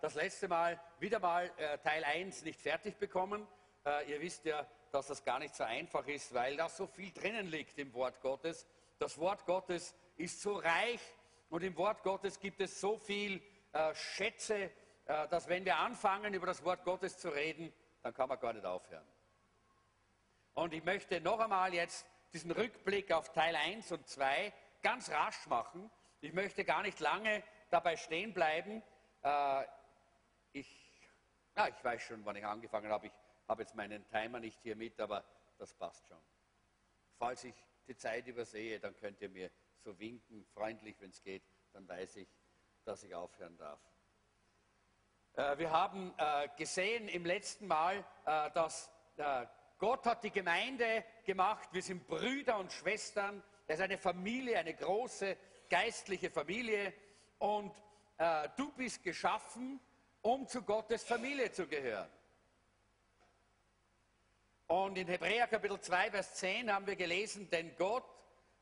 das letzte Mal wieder mal äh, Teil 1 nicht fertig bekommen. Äh, ihr wisst ja, dass das gar nicht so einfach ist, weil da so viel drinnen liegt im Wort Gottes. Das Wort Gottes ist so reich und im Wort Gottes gibt es so viel äh, Schätze, äh, dass wenn wir anfangen, über das Wort Gottes zu reden, dann kann man gar nicht aufhören. Und ich möchte noch einmal jetzt diesen Rückblick auf Teil 1 und 2 ganz rasch machen. Ich möchte gar nicht lange dabei stehen bleiben. Äh, ich, na, ich weiß schon, wann ich angefangen habe. Ich habe jetzt meinen Timer nicht hier mit, aber das passt schon. Falls ich die Zeit übersehe, dann könnt ihr mir so winken, freundlich, wenn es geht, dann weiß ich, dass ich aufhören darf. Äh, wir haben äh, gesehen im letzten Mal, äh, dass Gott hat die Gemeinde gemacht. Wir sind Brüder und Schwestern. Es ist eine Familie, eine große geistliche Familie. Und du bist geschaffen, um zu Gottes Familie zu gehören. Und in Hebräer Kapitel 2, Vers 10 haben wir gelesen, denn Gott,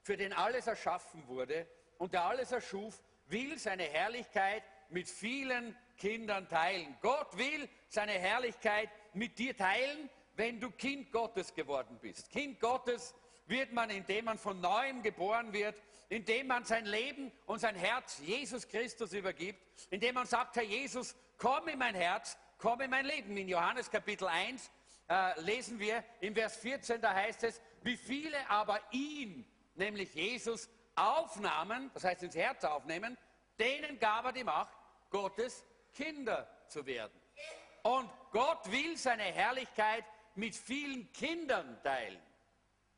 für den alles erschaffen wurde und der alles erschuf, will seine Herrlichkeit mit vielen Kindern teilen. Gott will seine Herrlichkeit mit dir teilen, wenn du Kind Gottes geworden bist. Kind Gottes wird man, indem man von neuem geboren wird, indem man sein Leben und sein Herz Jesus Christus übergibt, indem man sagt, Herr Jesus, komm in mein Herz, komm in mein Leben. In Johannes Kapitel 1 äh, lesen wir im Vers 14, da heißt es, wie viele aber ihn, nämlich Jesus, aufnahmen, das heißt ins Herz aufnehmen, denen gab er die Macht, Gottes Kinder zu werden. Und Gott will seine Herrlichkeit mit vielen Kindern teilen.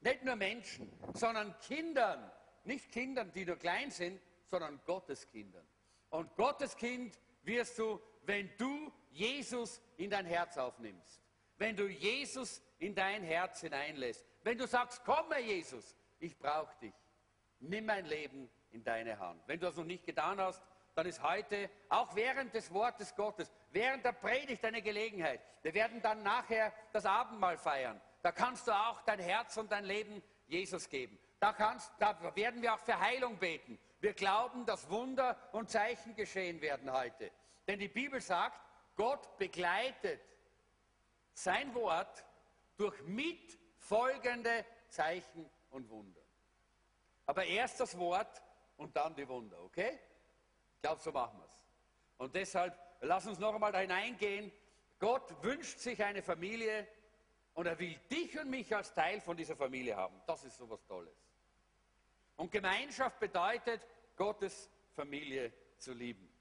Nicht nur Menschen, sondern Kindern. Nicht Kindern, die nur klein sind, sondern Gottes Kindern. Und Gottes Kind wirst du, wenn du Jesus in dein Herz aufnimmst. Wenn du Jesus in dein Herz hineinlässt. Wenn du sagst, komm, Jesus, ich brauche dich. Nimm mein Leben in deine Hand. Wenn du das noch nicht getan hast, dann ist heute, auch während des Wortes Gottes, während der Predigt eine Gelegenheit. Wir werden dann nachher das Abendmahl feiern. Da kannst du auch dein Herz und dein Leben Jesus geben. Da, kannst, da werden wir auch für Heilung beten. Wir glauben, dass Wunder und Zeichen geschehen werden heute. Denn die Bibel sagt, Gott begleitet sein Wort durch mitfolgende Zeichen und Wunder. Aber erst das Wort und dann die Wunder, okay? Ich glaube, so machen wir es. Und deshalb, lass uns noch einmal da hineingehen. Gott wünscht sich eine Familie und er will dich und mich als Teil von dieser Familie haben. Das ist so was Tolles. Und Gemeinschaft bedeutet, Gottes Familie zu lieben.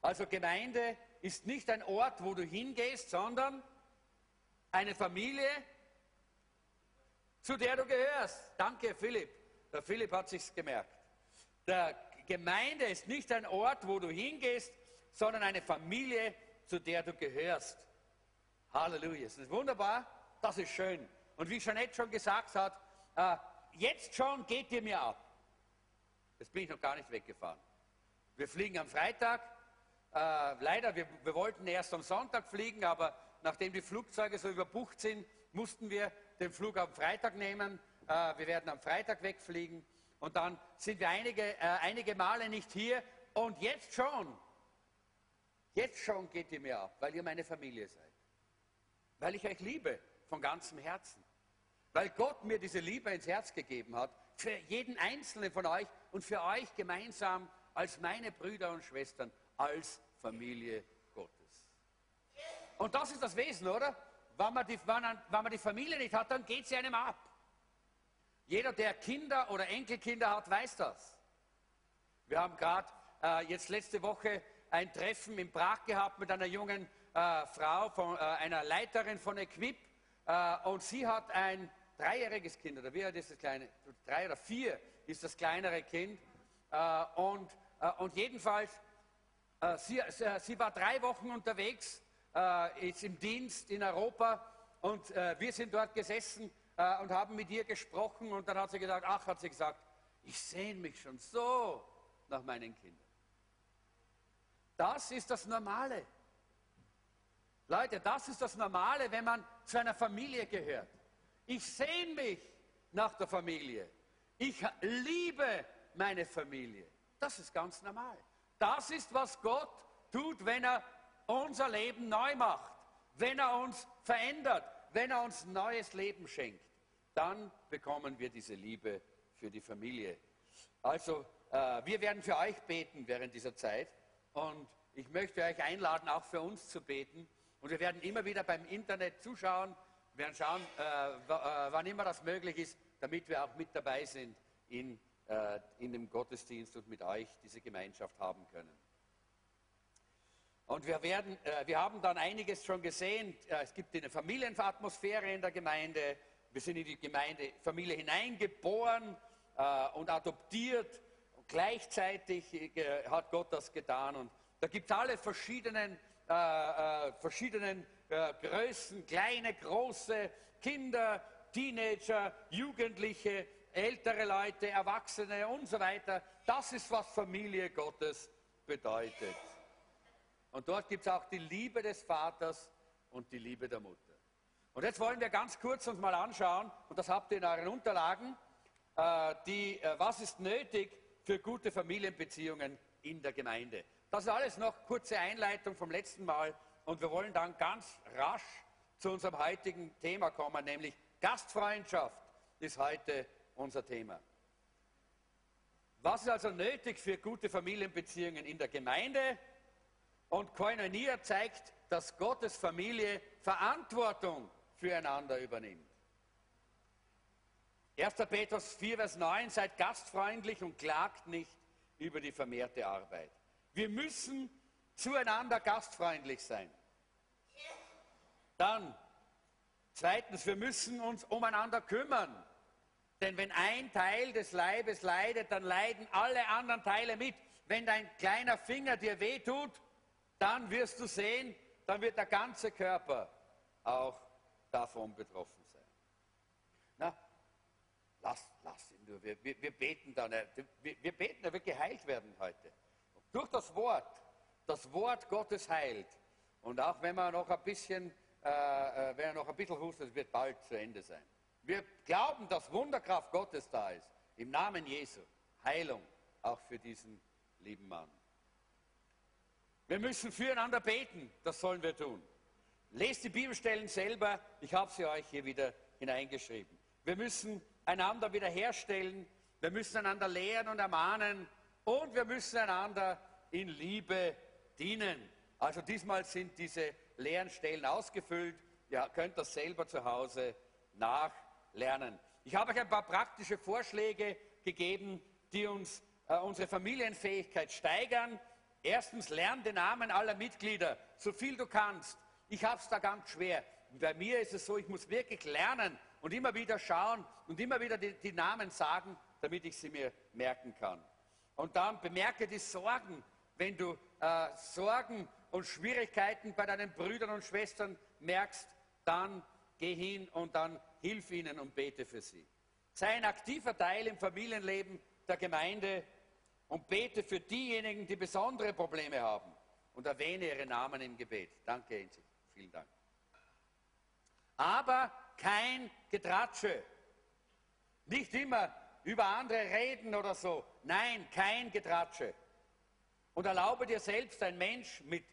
Also Gemeinde ist nicht ein Ort, wo du hingehst, sondern eine Familie, zu der du gehörst. Danke, Philipp. Der Philipp hat sich's gemerkt. Der Gemeinde ist nicht ein Ort, wo du hingehst, sondern eine Familie, zu der du gehörst. Halleluja. Das ist wunderbar, das ist schön. Und wie Jeanette schon gesagt hat, äh, jetzt schon geht ihr mir ab. Jetzt bin ich noch gar nicht weggefahren. Wir fliegen am Freitag. Äh, leider, wir, wir wollten erst am Sonntag fliegen, aber nachdem die Flugzeuge so überbucht sind, mussten wir den Flug am Freitag nehmen. Äh, wir werden am Freitag wegfliegen. Und dann sind wir einige, äh, einige Male nicht hier. Und jetzt schon, jetzt schon geht ihr mir ab, weil ihr meine Familie seid. Weil ich euch liebe von ganzem Herzen. Weil Gott mir diese Liebe ins Herz gegeben hat, für jeden einzelnen von euch und für euch gemeinsam als meine Brüder und Schwestern, als Familie Gottes. Und das ist das Wesen, oder? Wenn man die, wenn man die Familie nicht hat, dann geht sie einem ab. Jeder, der Kinder oder Enkelkinder hat, weiß das. Wir haben gerade äh, jetzt letzte Woche ein Treffen in Prag gehabt mit einer jungen äh, Frau, von, äh, einer Leiterin von Equip. Äh, und sie hat ein dreijähriges Kind, oder wie alt ist das kleine? Drei oder vier ist das kleinere Kind. Äh, und, äh, und jedenfalls, sie, sie, war drei Wochen unterwegs, ist im Dienst in Europa. Und wir sind dort gesessen äh, und haben mit ihr gesprochen und dann hat sie gesagt, ach, hat sie gesagt, ich sehne mich schon so nach meinen Kindern. Das ist das Normale. Leute, das ist das Normale, wenn man zu einer Familie gehört. Ich sehne mich nach der Familie. Ich liebe meine Familie. Das ist ganz normal. Das ist, was Gott tut, wenn er unser Leben neu macht, wenn er uns verändert, wenn er uns neues Leben schenkt. Dann bekommen wir diese Liebe für die Familie. Also, äh, wir werden für euch beten während dieser Zeit und ich möchte euch einladen, auch für uns zu beten. Und wir werden immer wieder beim Internet zuschauen, werden schauen, äh, äh, wann immer das möglich ist, damit wir auch mit dabei sind in, äh, in dem Gottesdienst und mit euch diese Gemeinschaft haben können. Und wir, werden, äh, wir haben dann einiges schon gesehen. Äh, es gibt eine Familienatmosphäre in der Gemeinde. Wir sind in die Gemeindefamilie hineingeboren äh, und adoptiert. Und gleichzeitig hat Gott das getan. Und da gibt es alle verschiedenen, verschiedenen Größen, kleine, große, Kinder, Teenager, Jugendliche, ältere Leute, Erwachsene und so weiter. Das ist, was Familie Gottes bedeutet. Und dort gibt es auch die Liebe des Vaters und die Liebe der Mutter. Und jetzt wollen wir ganz kurz uns mal anschauen, und das habt ihr in euren Unterlagen, äh, die, äh, was ist nötig für gute Familienbeziehungen in der Gemeinde. Das ist alles noch kurze Einleitung vom letzten Mal und wir wollen dann ganz rasch zu unserem heutigen Thema kommen, nämlich Gastfreundschaft ist heute unser Thema. Was ist also nötig für gute Familienbeziehungen in der Gemeinde? Und Koinonia zeigt, dass Gottes Familie Verantwortung füreinander übernimmt. 1. Petrus 4, Vers 9, seid gastfreundlich und klagt nicht über die vermehrte Arbeit. Wir müssen zueinander gastfreundlich sein. Dann, zweitens, wir müssen uns umeinander kümmern. Denn wenn ein Teil des Leibes leidet, dann leiden alle anderen Teile mit. Wenn dein kleiner Finger dir wehtut, dann wirst du sehen, dann wird der ganze Körper auch davon betroffen sein. Na, lass, lass ihn nur. Wir, wir, wir beten dann. Wir, wir beten, er wird geheilt werden heute. Durch das Wort. Das Wort Gottes heilt. Und auch wenn man noch ein bisschen, äh, äh wenn er noch ein bisschen hustet, wird bald zu Ende sein. Wir glauben, dass Wunderkraft Gottes da ist. Im Namen Jesu. Heilung auch für diesen lieben Mann. Wir müssen füreinander beten, das sollen wir tun. Lest die Bibelstellen selber, ich habe sie euch hier wieder hineingeschrieben. Wir müssen einander wiederherstellen, wir müssen einander lehren und ermahnen und wir müssen einander in Liebe dienen. Also diesmal sind diese leeren Stellen ausgefüllt. Ihr könnt das selber zu Hause nachlernen. Ich habe euch ein paar praktische Vorschläge gegeben, die uns äh, unsere Familienfähigkeit steigern Erstens, lern den Namen aller Mitglieder, so viel du kannst. Ich habe es da ganz schwer. Bei mir ist es so, ich muss wirklich lernen und immer wieder schauen und immer wieder die, die Namen sagen, damit ich sie mir merken kann. Und dann bemerke die Sorgen, wenn du äh, Sorgen und Schwierigkeiten bei deinen Brüdern und Schwestern merkst, dann geh hin und dann hilf ihnen und bete für sie. Sei ein aktiver Teil im Familienleben der Gemeinde und bete für diejenigen, die besondere Probleme haben und erwähne ihre Namen im Gebet. Danke, Enzi. Vielen Dank. Aber kein Getratsche. Nicht immer über andere reden oder so. Nein, kein Getratsche. Und erlaube dir selbst, ein Mensch mit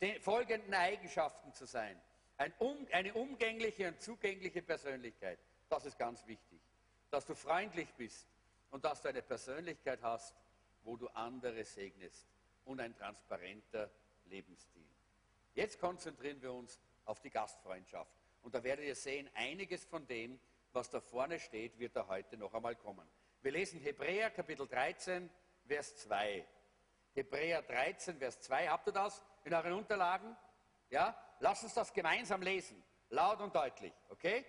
den folgenden Eigenschaften zu sein. Ein um, eine umgängliche und zugängliche Persönlichkeit. Das ist ganz wichtig. Dass du freundlich bist und dass du eine Persönlichkeit hast, wo du andere segnest und ein transparenter Lebensstil. Jetzt konzentrieren wir uns auf die Gastfreundschaft. Und da werdet ihr sehen, einiges von dem, was da vorne steht, wird da heute noch einmal kommen. Wir lesen Hebräer Kapitel 13, Vers 2. Hebräer 13, Vers 2. Habt ihr das in euren Unterlagen? Ja? Lasst uns das gemeinsam lesen. Laut und deutlich. Okay?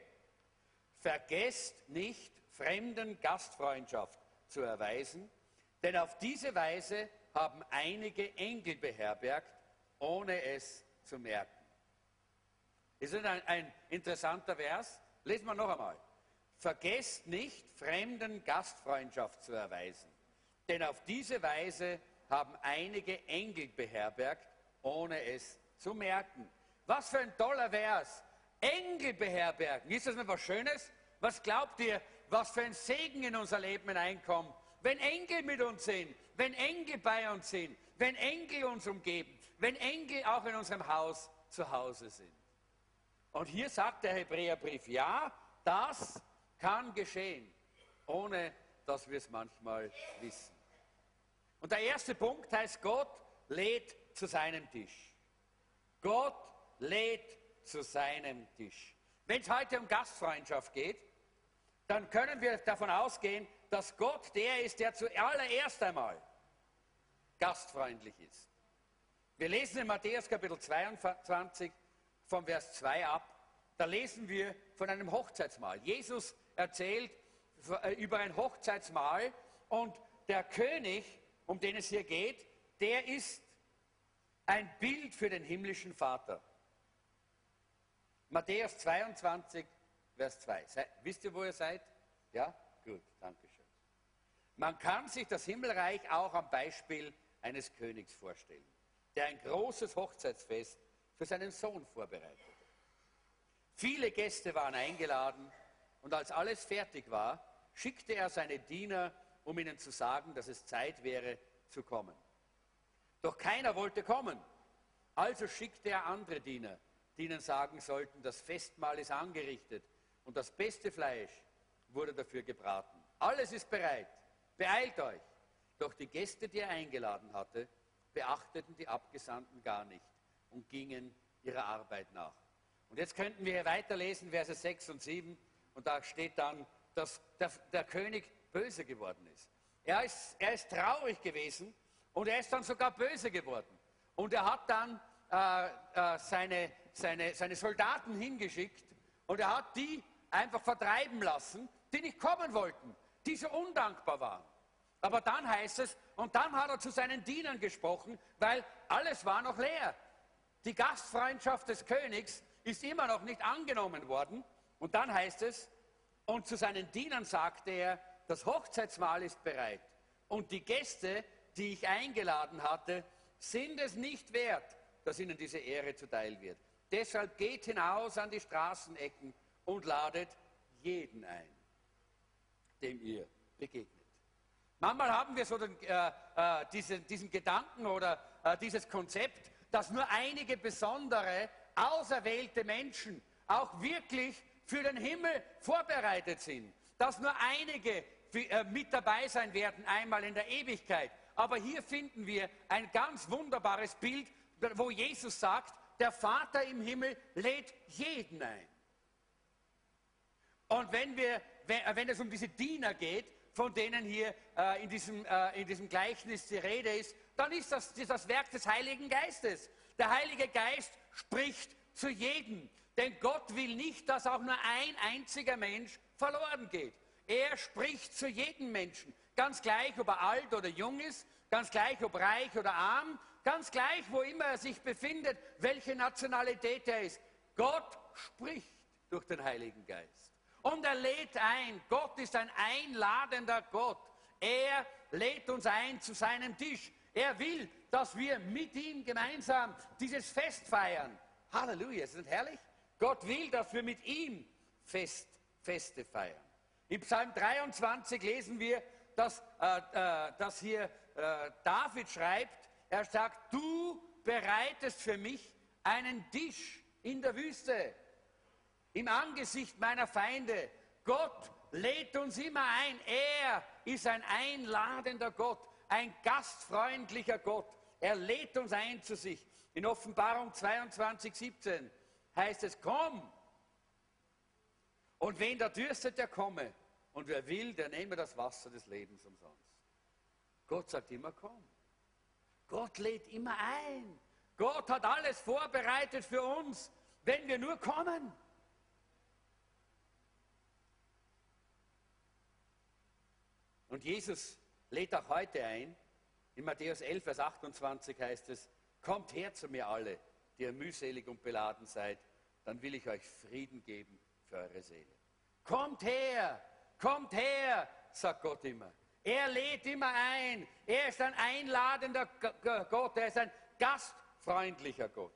Vergesst nicht, fremden Gastfreundschaft zu erweisen denn auf diese Weise haben einige Engel beherbergt, ohne es zu merken. Ist das ein, ein interessanter Vers? Lesen wir noch einmal. Vergesst nicht, Fremden Gastfreundschaft zu erweisen. Denn auf diese Weise haben einige Engel beherbergt, ohne es zu merken. Was für ein toller Vers. Engel beherbergen. Ist das nicht was Schönes? Was glaubt ihr, was für ein Segen in unser Leben hineinkommt, wenn Engel mit uns sind, wenn Engel bei uns sind, wenn Engel uns umgeben, wenn Engel auch in unserem Haus zu Hause sind. Und hier sagt der Hebräerbrief, ja, das kann geschehen, ohne dass wir es manchmal wissen. Und der erste Punkt heißt, Gott lädt zu seinem Tisch. Gott lädt zu seinem Tisch. Wenn es heute um Gastfreundschaft geht, dann können wir davon ausgehen, dass Gott der ist, der zuallererst einmal gastfreundlich ist. Wir lesen in Matthäus Kapitel 22 vom Vers 2 ab. Da lesen wir von einem Hochzeitsmahl. Jesus erzählt äh, über ein Hochzeitsmahl und der König, um den es hier geht, der ist ein Bild für den himmlischen Vater. Matthäus 22, Vers 2. Se, wisst ihr, wo ihr seid? Ja? Gut, danke schön. Man kann sich das Himmelreich auch am Beispiel eines Königs vorstellen, der ein großes Hochzeitsfest für seinen Sohn vorbereitet. Viele Gäste waren eingeladen und als alles fertig war, schickte er seine Diener, um ihnen zu sagen, dass es Zeit wäre zu kommen. Doch keiner wollte kommen. Also schickte er andere Diener, die ihnen sagen sollten, das Festmahl ist angerichtet und das beste Fleisch wurde dafür gebraten. Alles ist bereit. Beeilt euch. Doch die Gäste, die er eingeladen hatte, beachteten die Abgesandten gar nicht und gingen ihrer Arbeit nach. Und jetzt könnten wir hier weiterlesen, Verse 6 und 7, und da steht dann, dass der, der König böse geworden ist. Er, ist. er ist traurig gewesen und er ist dann sogar böse geworden. Und er hat dann äh, äh, seine, seine, seine Soldaten hingeschickt und er hat die einfach vertreiben lassen, die nicht kommen wollten, die so undankbar waren. Aber dann heißt es, und dann hat er zu seinen Dienern gesprochen, weil alles war noch leer. Die Gastfreundschaft des Königs ist immer noch nicht angenommen worden. Und dann heißt es, und zu seinen Dienern sagte er, das Hochzeitsmahl ist bereit. Und die Gäste, die ich eingeladen hatte, sind es nicht wert, dass ihnen diese Ehre zuteil wird. Deshalb geht hinaus an die Straßenecken und ladet jeden ein, dem ihr begegnet. Manchmal haben wir so den, äh, äh, diesen, diesen, Gedanken oder äh, dieses Konzept, dass nur einige besondere, auserwählte Menschen auch wirklich für den Himmel vorbereitet sind. Dass nur einige äh, mit dabei sein werden, einmal in der Ewigkeit. Aber hier finden wir ein ganz wunderbares Bild, wo Jesus sagt, der Vater im Himmel lädt jeden ein. Und wenn, wir, wenn, wenn es um diese Diener geht, von denen hier äh, in, diesem, äh, in diesem Gleichnis die Rede ist, dann ist das, das, das Werk des Heiligen Geistes. Der Heilige Geist spricht zu jedem. Denn Gott will nicht, dass auch nur ein einziger Mensch verloren geht. Er spricht zu jedem Menschen. Ganz gleich, ob er alt oder jung ist, ganz gleich, ob reich oder arm, ganz gleich, wo immer er sich befindet, welche Nationalität er ist. Gott spricht durch den Heiligen Geist. Und er lädt ein. Gott ist ein einladender Gott. Er lädt uns ein zu seinem Tisch. Er will, dass wir mit ihm gemeinsam dieses Fest feiern. Halleluja, ist das nicht herrlich? Gott will, dass wir mit ihm Fest, Feste feiern. Im Psalm 23 lesen wir, dass, äh, äh, dass hier äh, David schreibt, er sagt, du bereitest für mich einen Tisch in der Wüste im Angesicht meiner Feinde. Gott lädt uns immer ein. Er ist ein einladender Gott, ein gastfreundlicher Gott. Er lädt uns ein zu sich. In Offenbarung 22, 17 heißt es, komm. Und wen da dürstet, der komme. Und wer will, der nehme das Wasser des Lebens umsonst. Gott sagt immer, komm. Gott lädt immer ein. Gott hat alles vorbereitet für uns, wenn wir nur kommen. Und Jesus lädt auch heute ein. In Matthäus 11, Vers 28 heißt es, kommt her zu mir alle, die ihr mühselig und beladen seid, dann will ich euch Frieden geben für eure Seele. Kommt her, kommt her, sagt Gott immer. Er lädt immer ein. Er ist ein einladender Gott. Er ist ein gastfreundlicher Gott.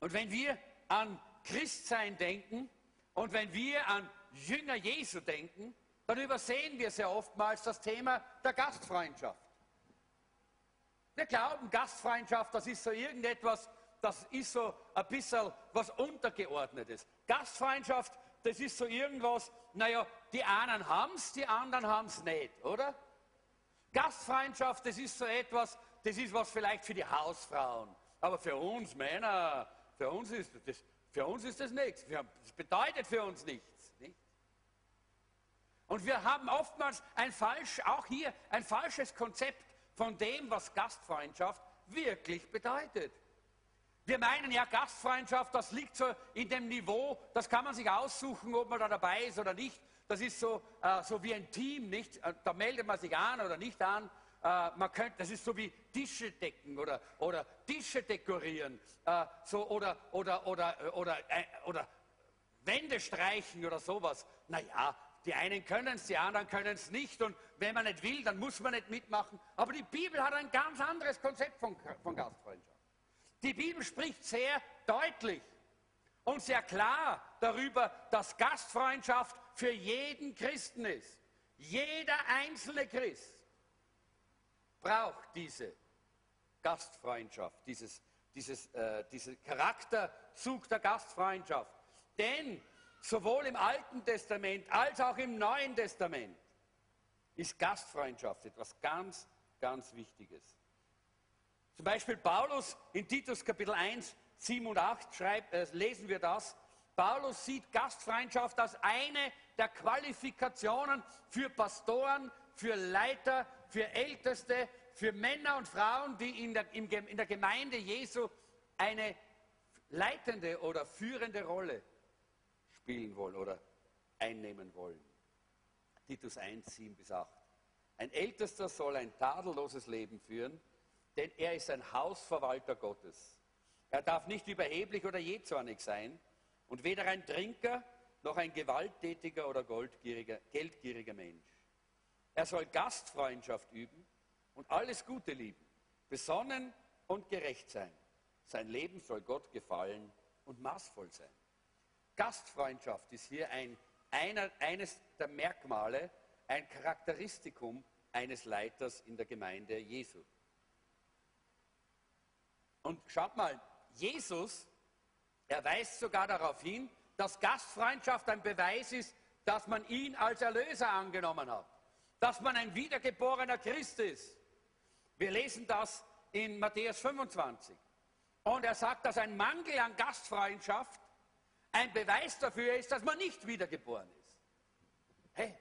Und wenn wir an Christsein denken und wenn wir an Jünger Jesu denken, dann übersehen wir sehr oftmals das Thema der Gastfreundschaft. Wir glauben, Gastfreundschaft, das ist so irgendetwas, das ist so ein bisschen was Untergeordnetes. Gastfreundschaft, das ist so irgendwas, naja, die einen haben es, die anderen haben es nicht, oder? Gastfreundschaft, das ist so etwas, das ist was vielleicht für die Hausfrauen. Aber für uns Männer, für uns ist das, für uns ist das nichts. Das bedeutet für uns nichts. Nicht? Und wir haben oftmals ein falsch, auch hier ein falsches Konzept von dem, was Gastfreundschaft wirklich bedeutet. Wir meinen ja, Gastfreundschaft, das liegt so in dem Niveau, das kann man sich aussuchen, ob man da dabei ist oder nicht. Das ist so, äh, so wie ein Team, nicht? Äh, da meldet man sich an oder nicht an. Äh, man könnte, das ist so wie Tische decken oder, oder Tische dekorieren äh, so, oder, oder, oder, äh, oder, äh, oder Wände streichen oder sowas. Naja, die einen können es, die anderen können es nicht. Und wenn man nicht will, dann muss man nicht mitmachen. Aber die Bibel hat ein ganz anderes Konzept von, von Gastfreundschaft. Die Bibel spricht sehr deutlich und sehr klar darüber, dass Gastfreundschaft für jeden Christen ist. Jeder einzelne Christ braucht diese Gastfreundschaft, dieses, dieses, äh, diesen Charakterzug der Gastfreundschaft. Denn sowohl im Alten Testament als auch im Neuen Testament ist Gastfreundschaft etwas ganz, ganz Wichtiges. Zum Beispiel Paulus in Titus Kapitel 1, 7 und 8 schreibt, äh, lesen wir das. Paulus sieht Gastfreundschaft als eine der Qualifikationen für Pastoren, für Leiter, für Älteste, für Männer und Frauen, die in der, in der Gemeinde Jesu eine leitende oder führende Rolle spielen wollen oder einnehmen wollen. Titus 1, 7 bis 8. Ein Ältester soll ein tadelloses Leben führen, denn er ist ein Hausverwalter Gottes. Er darf nicht überheblich oder jähzornig sein und weder ein Trinker noch ein gewalttätiger oder geldgieriger Mensch. Er soll Gastfreundschaft üben und alles Gute lieben, besonnen und gerecht sein. Sein Leben soll Gott gefallen und maßvoll sein. Gastfreundschaft ist hier ein, einer, eines der Merkmale, ein Charakteristikum eines Leiters in der Gemeinde Jesu. Und schaut mal, Jesus, er weist sogar darauf hin, dass Gastfreundschaft ein Beweis ist, dass man ihn als Erlöser angenommen hat, dass man ein wiedergeborener Christ ist. Wir lesen das in Matthäus 25. Und er sagt, dass ein Mangel an Gastfreundschaft ein Beweis dafür ist, dass man nicht wiedergeboren ist. Hey,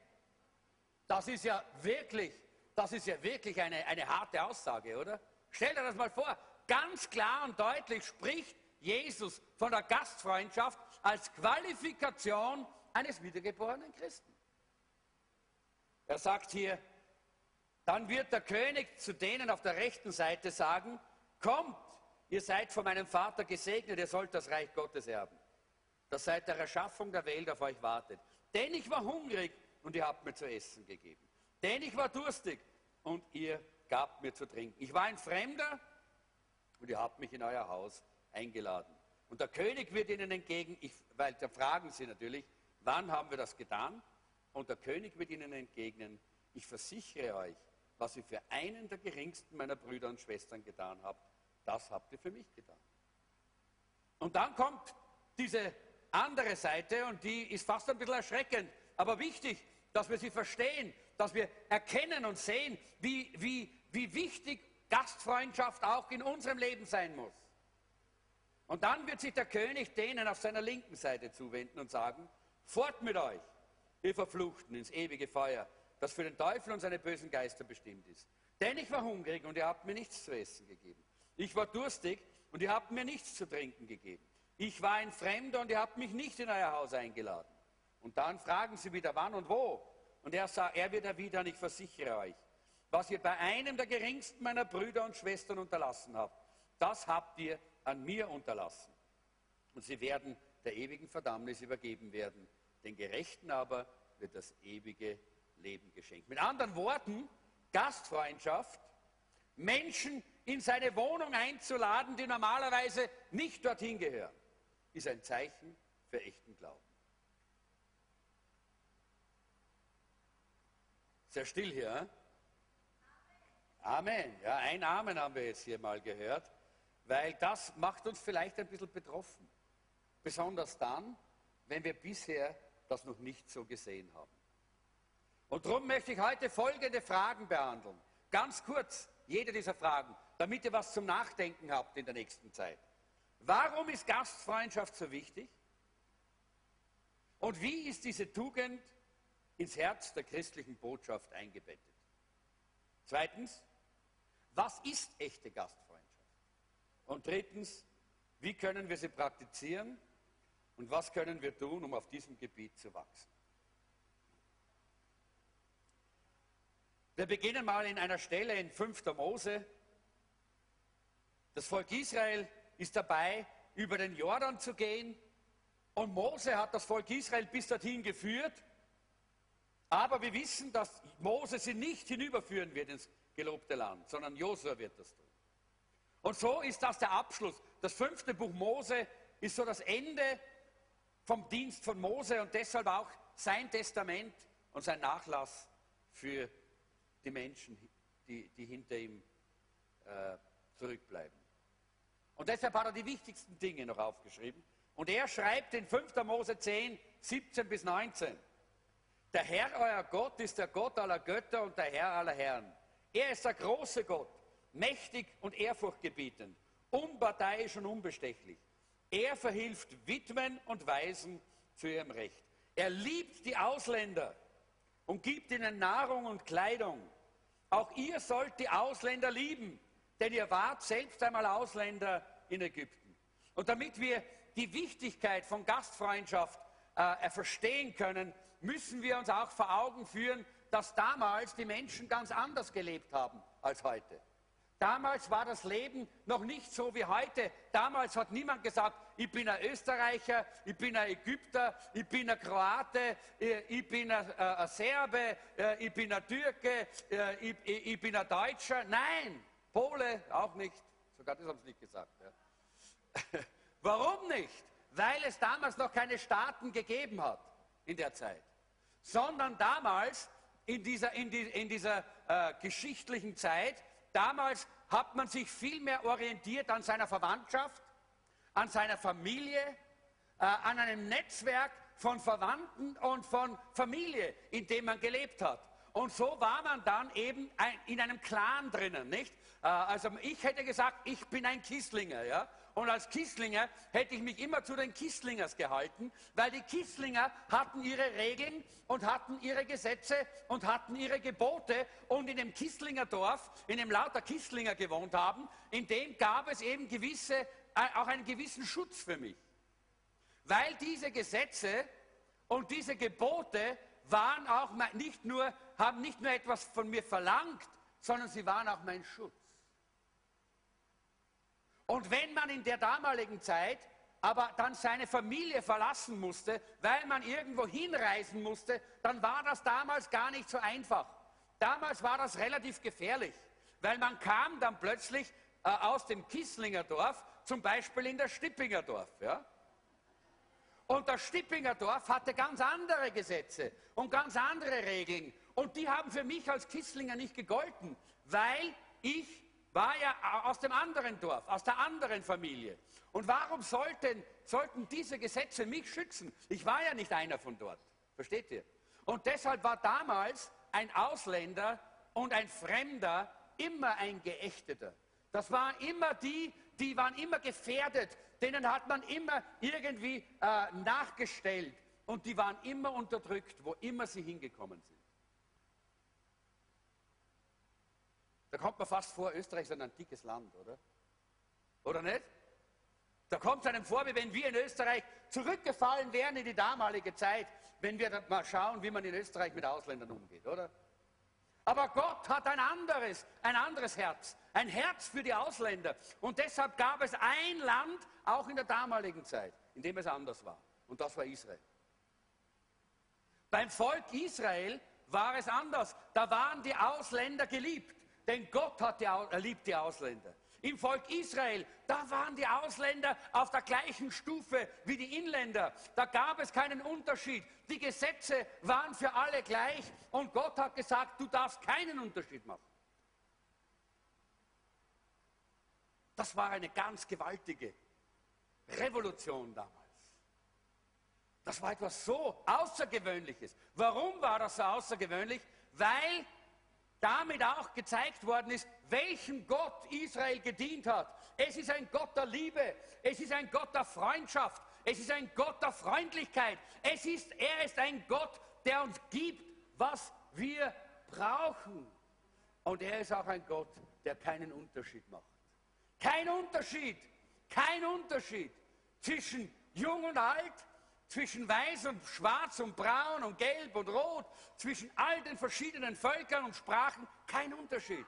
das ist ja wirklich, das ist ja wirklich eine, eine harte Aussage, oder? Stell dir das mal vor, Ganz klar und deutlich spricht Jesus von der Gastfreundschaft als Qualifikation eines wiedergeborenen Christen. Er sagt hier, dann wird der König zu denen auf der rechten Seite sagen, kommt, ihr seid von meinem Vater gesegnet, ihr sollt das Reich Gottes erben, das seit der Erschaffung der Welt auf euch wartet. Denn ich war hungrig und ihr habt mir zu essen gegeben. Denn ich war durstig und ihr gabt mir zu trinken. Ich war ein Fremder und ihr habt mich in euer Haus eingeladen. Und der König wird ihnen entgegen, ich, weil da fragen sie natürlich, wann haben wir das getan? Und der König wird ihnen entgegnen, ich versichere euch, was ihr für einen der geringsten meiner Brüder und Schwestern getan habt, das habt ihr für mich getan. Und dann kommt diese andere Seite und die ist fast ein bisschen erschreckend, aber wichtig, dass wir sie verstehen, dass wir erkennen und sehen, wie, wie, wie wichtig Gastfreundschaft auch in unserem Leben sein muss. Und dann wird sich der König denen auf seiner linken Seite zuwenden und sagen, fort mit euch, ihr Verfluchten, ins ewige Feuer, das für den Teufel und seine bösen Geister bestimmt ist. Denn ich war hungrig und ihr habt mir nichts zu essen gegeben. Ich war durstig und ihr habt mir nichts zu trinken gegeben. Ich war ein Fremder und ihr habt mich nicht in euer Haus eingeladen. Und dann fragen sie wieder, wann und wo. Und er sagt, er wird erwidern, ich versichere euch, was ihr bei einem der geringsten meiner Brüder und Schwestern unterlassen habt, das habt ihr an mir unterlassen. Und sie werden der ewigen Verdammnis übergeben werden. Den Gerechten aber wird das ewige Leben geschenkt. Mit anderen Worten, Gastfreundschaft, Menschen in seine Wohnung einzuladen, die normalerweise nicht dorthin gehören, ist ein Zeichen für echten Glauben. Sehr still hier. Amen. Ja, ein Amen haben wir jetzt hier mal gehört, weil das macht uns vielleicht ein bisschen betroffen. Besonders dann, wenn wir bisher das noch nicht so gesehen haben. Und darum möchte ich heute folgende Fragen behandeln. Ganz kurz, jede dieser Fragen, damit ihr was zum Nachdenken habt in der nächsten Zeit. Warum ist Gastfreundschaft so wichtig? Und wie ist diese Tugend ins Herz der christlichen Botschaft eingebettet? Zweitens, was ist echte Gastfreundschaft? Und drittens, wie können wir sie praktizieren und was können wir tun, um auf diesem Gebiet zu wachsen? Wir beginnen mal in einer Stelle in 5. Mose. Das Volk Israel ist dabei, über den Jordan zu gehen. Und Mose hat das Volk Israel bis dorthin geführt. Aber wir wissen, dass Mose sie nicht hinüberführen wird ins gelobte Land, sondern Josua wird das tun. Und so ist das der Abschluss. Das fünfte Buch Mose ist so das Ende vom Dienst von Mose und deshalb auch sein Testament und sein Nachlass für die Menschen, die, die hinter ihm äh, zurückbleiben. Und deshalb hat er die wichtigsten Dinge noch aufgeschrieben. Und er schreibt in 5. Mose 10, 17 bis 19. Der Herr, euer Gott, ist der Gott aller Götter und der Herr aller Herren. Er ist der große Gott, mächtig und ehrfurchtgebietend, unparteiisch und unbestechlich. Er verhilft Witwen und Waisen zu ihrem Recht. Er liebt die Ausländer und gibt ihnen Nahrung und Kleidung. Auch ihr sollt die Ausländer lieben, denn ihr wart selbst einmal Ausländer in Ägypten. Und damit wir die Wichtigkeit von Gastfreundschaft äh, verstehen können, müssen wir uns auch vor Augen führen, dass damals die Menschen ganz anders gelebt haben als heute. Damals war das Leben noch nicht so wie heute. Damals hat niemand gesagt, ich bin ein Österreicher, ich bin ein Ägypter, ich bin ein Kroate, äh, ich bin ein, äh, Serbe, äh, ich bin ein Türke, ich, bin ein Deutscher. Nein, Pole auch nicht. Sogar das haben sie nicht gesagt. Warum nicht? Weil es damals noch keine Staaten gegeben hat in der Zeit. Sondern damals, in dieser, in die, in dieser äh, geschichtlichen Zeit, Damals hat man sich viel mehr orientiert an seiner Verwandtschaft, an seiner Familie, äh, an einem Netzwerk von Verwandten und von Familie, in dem man gelebt hat. Und so war man dann eben ein, in einem Clan drinnen, nicht? Äh, also ich hätte gesagt, ich bin ein Kisslinger, ja? Und als Kisslinger hätte ich mich immer zu den Kisslingers gehalten, weil die Kisslinger hatten ihre Regeln und hatten ihre Gesetze und hatten ihre Gebote. Und in dem Kisslinger Dorf, in dem lauter Kisslinger gewohnt haben, in dem gab es eben gewisse, äh, auch einen gewissen Schutz für mich. Weil diese Gesetze und diese Gebote waren auch nicht nur, haben nicht nur etwas von mir verlangt, sondern sie waren auch mein Schutz. Und wenn man in der damaligen Zeit aber dann seine Familie verlassen musste, weil man irgendwo hinreisen musste, dann war das damals gar nicht so einfach. Damals war das relativ gefährlich, weil man kam dann plötzlich äh, aus dem Kisslinger Dorf, zum Beispiel in das Stippinger Dorf. Ja? Und das Stippinger Dorf hatte ganz andere Gesetze und ganz andere Regeln. Und die haben für mich als Kisslinger nicht gegolten, weil ich war ja aus dem anderen Dorf, aus der anderen Familie. Und warum sollten, sollten diese Gesetze mich schützen? Ich war ja nicht einer von dort. Versteht ihr? Und deshalb war damals ein Ausländer und ein Fremder immer ein Geächteter. Das waren immer die, die waren immer gefährdet. Denen hat man immer irgendwie äh, nachgestellt. Und die waren immer unterdrückt, wo immer sie hingekommen sind. Da kommt man fast vor, Österreich ist ein antikes Land, oder? Oder nicht? Da kommt es einem vor, wie wenn wir in Österreich zurückgefallen wären in die damalige Zeit, wenn wir mal schauen, wie man in Österreich mit Ausländern umgeht, oder? Aber Gott hat ein anderes, ein anderes Herz, ein Herz für die Ausländer. Und deshalb gab es ein Land, auch in der damaligen Zeit, in dem es anders war. Und das war Israel. Beim Volk Israel war es anders. Da waren die Ausländer geliebt. Denn Gott hat die, er liebt die Ausländer. Im Volk Israel, da waren die Ausländer auf der gleichen Stufe wie die Inländer. Da gab es keinen Unterschied. Die Gesetze waren für alle gleich und Gott hat gesagt, du darfst keinen Unterschied machen. Das war eine ganz gewaltige Revolution damals. Das war etwas so Außergewöhnliches. Warum war das so außergewöhnlich? Weil damit auch gezeigt worden ist, welchem Gott Israel gedient hat. Es ist ein Gott der Liebe, es ist ein Gott der Freundschaft, es ist ein Gott der Freundlichkeit, es ist, er ist ein Gott, der uns gibt, was wir brauchen. Und er ist auch ein Gott, der keinen Unterschied macht. Kein Unterschied, kein Unterschied zwischen jung und alt, zwischen weiß und schwarz und braun und gelb und rot, zwischen all den verschiedenen Völkern und Sprachen, kein Unterschied.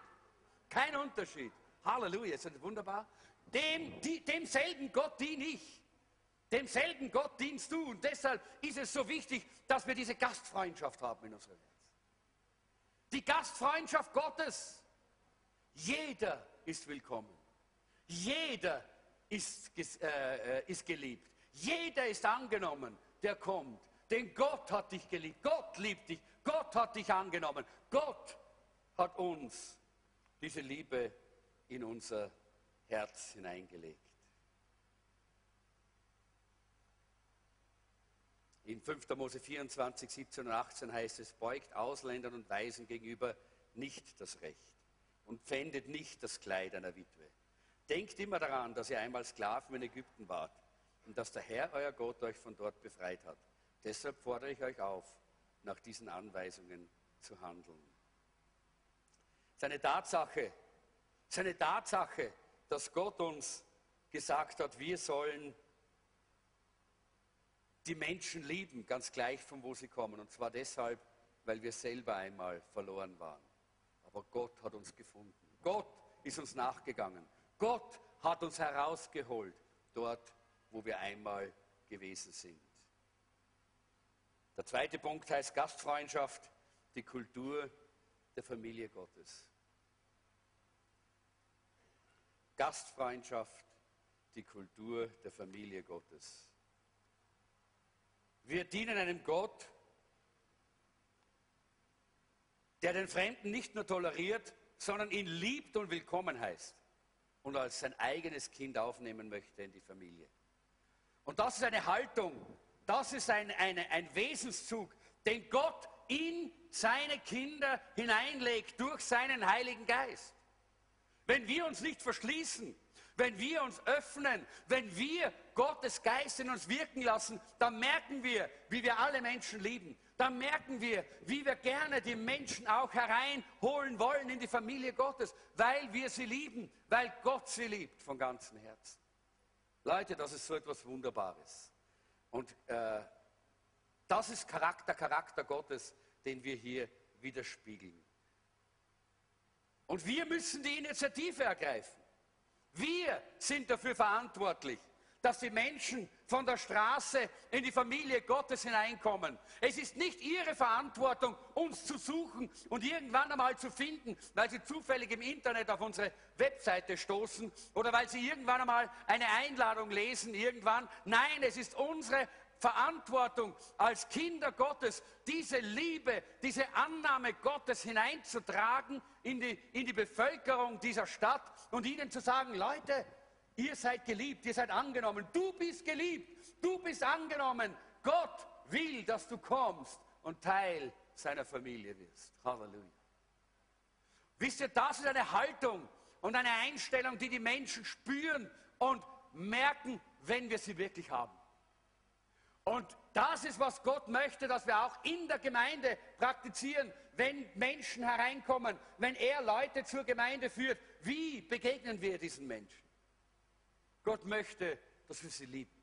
Kein Unterschied. Halleluja, ist das wunderbar? Dem, die, demselben Gott diene ich. Demselben Gott dienst du. Und deshalb ist es so wichtig, dass wir diese Gastfreundschaft haben in unserem Herzen. Die Gastfreundschaft Gottes. Jeder ist willkommen. Jeder ist, äh, äh, ist geliebt. Jeder ist angenommen, der kommt. Denn Gott hat dich geliebt. Gott liebt dich. Gott hat dich angenommen. Gott hat uns diese Liebe in unser Herz hineingelegt. In 5. Mose 24, 17 und 18 heißt es, beugt Ausländern und Weisen gegenüber nicht das Recht und pfändet nicht das Kleid einer Witwe. Denkt immer daran, dass ihr einmal Sklaven in Ägypten wart und dass der Herr, euer Gott, euch von dort befreit hat. Deshalb fordere ich euch auf, nach diesen Anweisungen zu handeln. Es ist eine Tatsache, es ist eine Tatsache, dass Gott uns gesagt hat, wir sollen die Menschen lieben, ganz gleich von wo sie kommen. Und zwar deshalb, weil wir selber einmal verloren waren. Aber Gott hat uns gefunden. Gott ist uns nachgegangen. Gott hat uns herausgeholt, dort, wo wir einmal gewesen sind. Der zweite Punkt heißt Gastfreundschaft, die Kultur der Familie Gottes. Gastfreundschaft, die Kultur der Familie Gottes. Wir dienen einem Gott, der den Fremden nicht nur toleriert, sondern ihn liebt und willkommen heißt und als sein eigenes Kind aufnehmen möchte in die Familie. Und das ist eine Haltung, das ist ein, eine, ein Wesenszug, den Gott in seine Kinder hineinlegt durch seinen Heiligen Geist. Wenn wir uns nicht verschließen, wenn wir uns öffnen, wenn wir Gottes Geist in uns wirken lassen, dann merken wir, wie wir alle Menschen lieben. Dann merken wir, wie wir gerne die Menschen auch hereinholen wollen in die Familie Gottes, weil wir sie lieben, weil Gott sie liebt von ganzem Herzen. Leute, das ist so etwas Wunderbares. Und äh, das ist Charakter, Charakter Gottes, den wir hier widerspiegeln. Und wir müssen die Initiative ergreifen. Wir sind dafür verantwortlich, dass die Menschen von der Straße in die Familie Gottes hineinkommen. Es ist nicht ihre Verantwortung, uns zu suchen und irgendwann einmal zu finden, weil sie zufällig im Internet auf unsere Webseite stoßen oder weil sie irgendwann einmal eine Einladung lesen, irgendwann. Nein, es ist unsere Verantwortung als Kinder Gottes, diese Liebe, diese Annahme Gottes hineinzutragen in die, in die Bevölkerung dieser Stadt und ihnen zu sagen, Leute, ihr seid geliebt, ihr seid angenommen, du bist geliebt, du bist angenommen. Gott will, dass du kommst und Teil seiner Familie wirst. Halleluja. Wisst ihr, das ist eine Haltung und eine Einstellung, die die Menschen spüren und merken, wenn wir sie wirklich haben. Und das ist, was Gott möchte, dass wir auch in der Gemeinde praktizieren, wenn Menschen hereinkommen, wenn er Leute zur Gemeinde führt. Wie begegnen wir diesen Menschen? Gott möchte, dass wir sie lieben.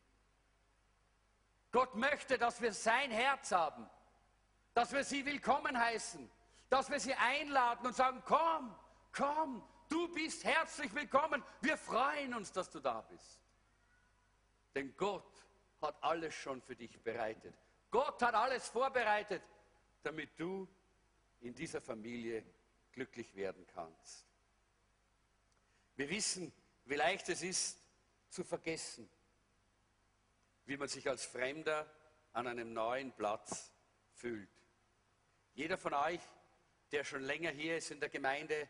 Gott möchte, dass wir sein Herz haben, dass wir sie willkommen heißen, dass wir sie einladen und sagen, komm, komm, du bist herzlich willkommen. Wir freuen uns, dass du da bist. Denn Gott hat alles schon für dich bereitet. Gott hat alles vorbereitet, damit du in dieser Familie glücklich werden kannst. Wir wissen, wie leicht es ist, zu vergessen, wie man sich als Fremder an einem neuen Platz fühlt. Jeder von euch, der schon länger hier ist in der Gemeinde,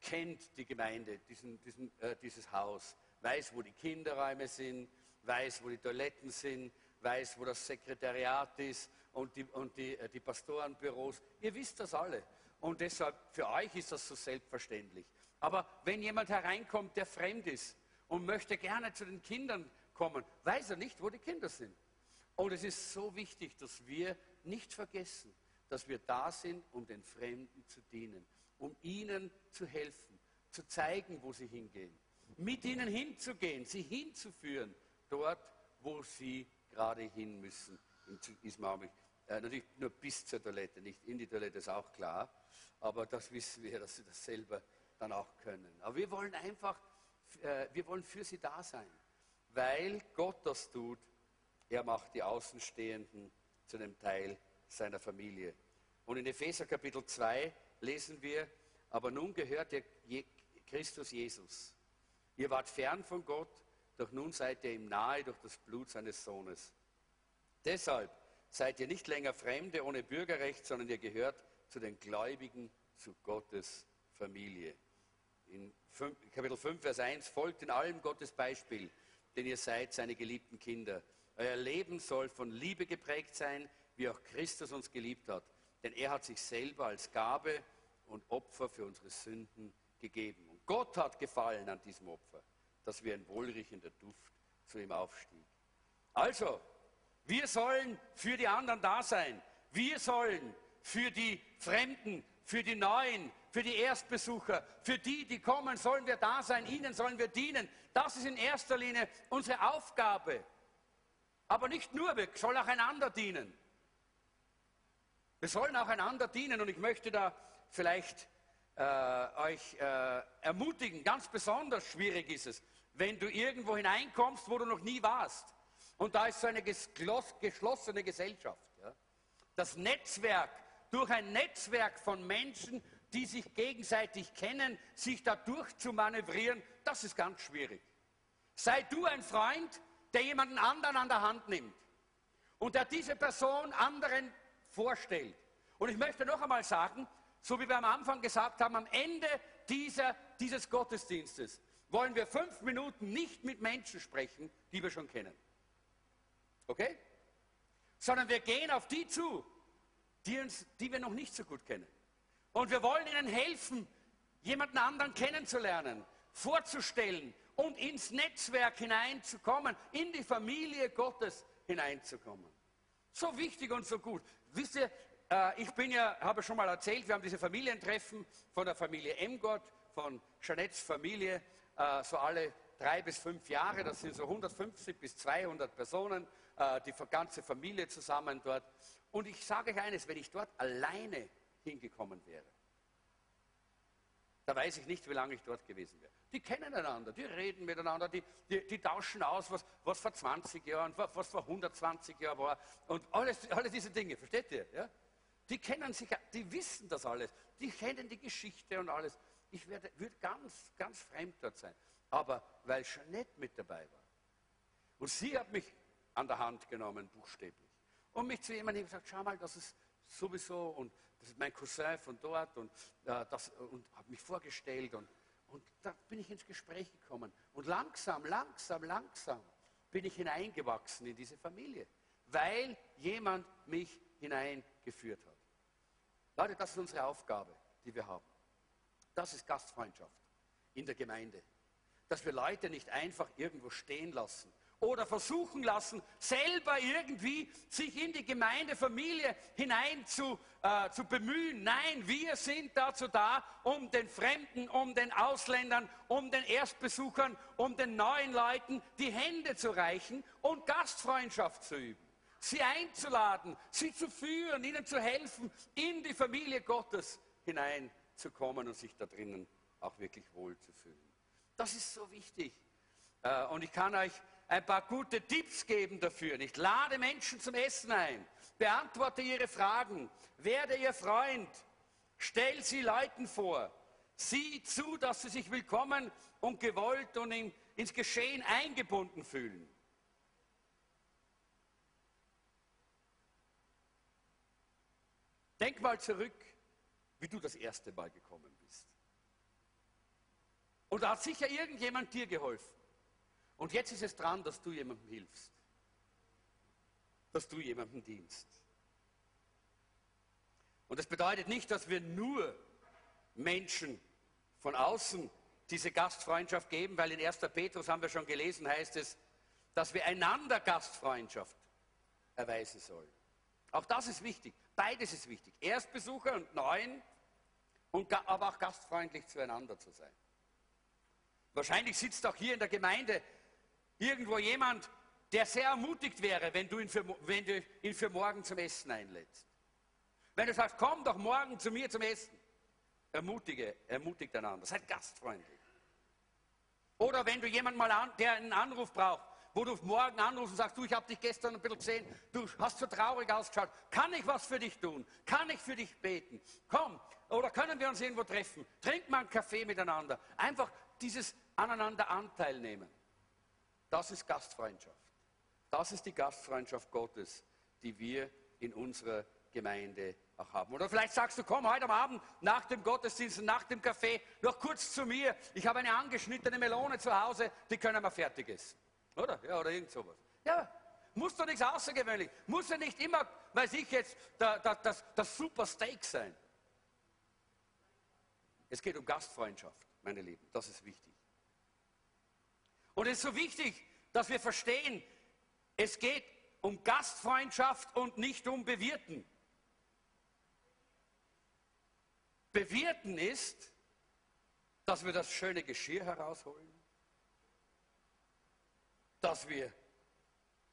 kennt die Gemeinde, diesen, diesen, äh, dieses Haus, weiß, wo die Kinderräume sind, weiß, wo die Toiletten sind, weiß, wo das Sekretariat ist und die, und die, äh, die Pastorenbüros. Ihr wisst das alle. Und deshalb, für euch ist das so selbstverständlich. Aber wenn jemand hereinkommt, der fremd ist und möchte gerne zu den Kindern kommen, weiß er nicht, wo die Kinder sind. Und es ist so wichtig, dass wir nicht vergessen, dass wir da sind, um den Fremden zu dienen, um ihnen zu helfen, zu zeigen, wo sie hingehen, mit ihnen hinzugehen, sie hinzuführen, dort, wo sie gerade hin müssen. Äh, natürlich nur bis zur Toilette, nicht in die Toilette, ist auch klar. Aber das wissen wir, dass sie das selber dann auch können. Aber wir wollen einfach, äh, wir wollen für sie da sein, weil Gott das tut. Er macht die Außenstehenden zu einem Teil seiner Familie. Und in Epheser Kapitel 2 lesen wir, aber nun gehört ihr Christus Jesus. Ihr wart fern von Gott, doch nun seid ihr ihm nahe durch das Blut seines Sohnes. Deshalb seid ihr nicht länger Fremde ohne Bürgerrecht, sondern ihr gehört zu den Gläubigen, zu Gottes Familie. In Kapitel 5, Vers 1 folgt in allem Gottes Beispiel, denn ihr seid seine geliebten Kinder. Euer Leben soll von Liebe geprägt sein, wie auch Christus uns geliebt hat. Denn er hat sich selber als Gabe und Opfer für unsere Sünden gegeben. Und Gott hat gefallen an diesem Opfer, dass wir ein wohlriechender Duft zu ihm aufstieg. Also, wir sollen für die anderen da sein. Wir sollen für die Fremden, für die Neuen, für die Erstbesucher, für die, die kommen, sollen wir da sein. Ihnen sollen wir dienen. Das ist in erster Linie unsere Aufgabe. Aber nicht nur, wir sollen auch einander dienen. Wir sollen auch einander dienen und ich möchte da vielleicht äh, euch äh, ermutigen, ganz besonders schwierig ist es, wenn du irgendwo hineinkommst, wo du noch nie warst. Und da ist so eine geschlossene Gesellschaft. Ja? Das Netzwerk, durch ein Netzwerk von Menschen, die sich gegenseitig kennen, sich da durchzumanövrieren, das ist ganz schwierig. Sei du ein Freund, der jemanden anderen an der Hand nimmt und der diese Person anderen vorstellt. Und ich möchte noch einmal sagen, so wie wir am Anfang gesagt haben, am Ende dieser, dieses Gottesdienstes wollen wir fünf Minuten nicht mit Menschen sprechen, die wir schon kennen. Okay? Sondern wir gehen auf die zu, die, uns, die wir noch nicht so gut kennen. Und wir wollen ihnen helfen, jemanden anderen kennenzulernen, vorzustellen und ins Netzwerk hineinzukommen, in die Familie Gottes hineinzukommen. So wichtig und so gut. Wisst ihr, äh, ich bin ja, habe schon mal erzählt, wir haben diese Familientreffen von der Familie Emgott, von Jeanettes Familie, äh, so alle drei bis fünf Jahre. Das sind so 150 bis 200 Personen äh, die ganze Familie zusammen dort. Und ich sage euch eines, wenn ich dort alleine hingekommen wäre, da weiß ich nicht, wie lange ich dort gewesen wäre. Die kennen einander, die reden miteinander, die, die, die tauschen aus, was, was, vor 20 Jahren, was vor 120 Jahren war und alles, alle diese Dinge, versteht ihr? Ja? Die kennen sich, die wissen das alles, die kennen die Geschichte und alles. Ich würde ganz, ganz fremd dort sein. Aber weil Jeanette mit dabei war und sie hat mich an der Hand genommen, buchstäblich. Und mich zu jemandem gesagt, schau mal, das ist sowieso und das ist mein Cousin von dort und, äh, und habe mich vorgestellt und, und da bin ich ins Gespräch gekommen. Und langsam, langsam, langsam bin ich hineingewachsen in diese Familie, weil jemand mich hineingeführt hat. Leute, das ist unsere Aufgabe, die wir haben. Das ist Gastfreundschaft in der Gemeinde. Dass wir Leute nicht einfach irgendwo stehen lassen, oder versuchen lassen, selber irgendwie sich in die Gemeindefamilie hinein zu, äh, zu bemühen. Nein, wir sind dazu da, um den Fremden, um den Ausländern, um den Erstbesuchern, um den neuen Leuten die Hände zu reichen und Gastfreundschaft zu üben. Sie einzuladen, sie zu führen, ihnen zu helfen, in die Familie Gottes hineinzukommen und sich da drinnen auch wirklich wohlzufühlen. Das ist so wichtig. Äh, und ich kann euch ein paar gute Tipps geben dafür. Ich lade Menschen zum Essen ein, beantworte ihre Fragen, werde ihr Freund, stell sie Leuten vor, sieh zu, dass sie sich willkommen und gewollt und in, ins Geschehen eingebunden fühlen. Denk mal zurück, wie du das erste Mal gekommen bist. Und da hat sicher irgendjemand dir geholfen. Und jetzt ist es dran, dass du jemandem hilfst. Dass du jemandem dienst. Und das bedeutet nicht, dass wir nur Menschen von außen diese Gastfreundschaft geben, weil in 1. Petrus haben wir schon gelesen, heißt es, dass wir einander Gastfreundschaft erweisen sollen. Auch das ist wichtig. Beides ist wichtig. Erstbesucher und Neuen, und, aber auch gastfreundlich zueinander zu sein. Wahrscheinlich sitzt auch hier in der Gemeinde irgendwo jemand, der sehr ermutigt wäre, wenn du ihn für, wenn du ihn für morgen zum Essen einlädst. Wenn du sagst, komm doch morgen zu mir zum Essen. Ermutige, ermutigt einander, seid gastfreundlich. Oder wenn du jemanden mal an, der einen Anruf braucht, wo du morgen anrufst und sagst, du, ich habe dich gestern ein bisschen gesehen, du hast so traurig ausgeschaut, kann ich was für dich tun? Kann ich für dich beten? Komm, oder können wir uns irgendwo treffen? Trink mal einen Kaffee miteinander. Einfach dieses aneinander Anteil nehmen. Das ist Gastfreundschaft. Das ist die Gastfreundschaft Gottes, die wir in unserer Gemeinde auch haben. Oder vielleicht sagst du, komm heute am Abend nach dem Gottesdienst, nach dem Kaffee, noch kurz zu mir. Ich habe eine angeschnittene Melone zu Hause, die können wir fertig essen. Oder? Ja, oder irgend sowas. Ja, muss doch nichts Außergewöhnliches. Muss ja nicht immer, weiß ich jetzt, das, das, das super Steak sein. Es geht um Gastfreundschaft, meine Lieben. Das ist wichtig. Und es ist so wichtig, dass wir verstehen, es geht um Gastfreundschaft und nicht um Bewirten. Bewirten ist, dass wir das schöne Geschirr herausholen, dass wir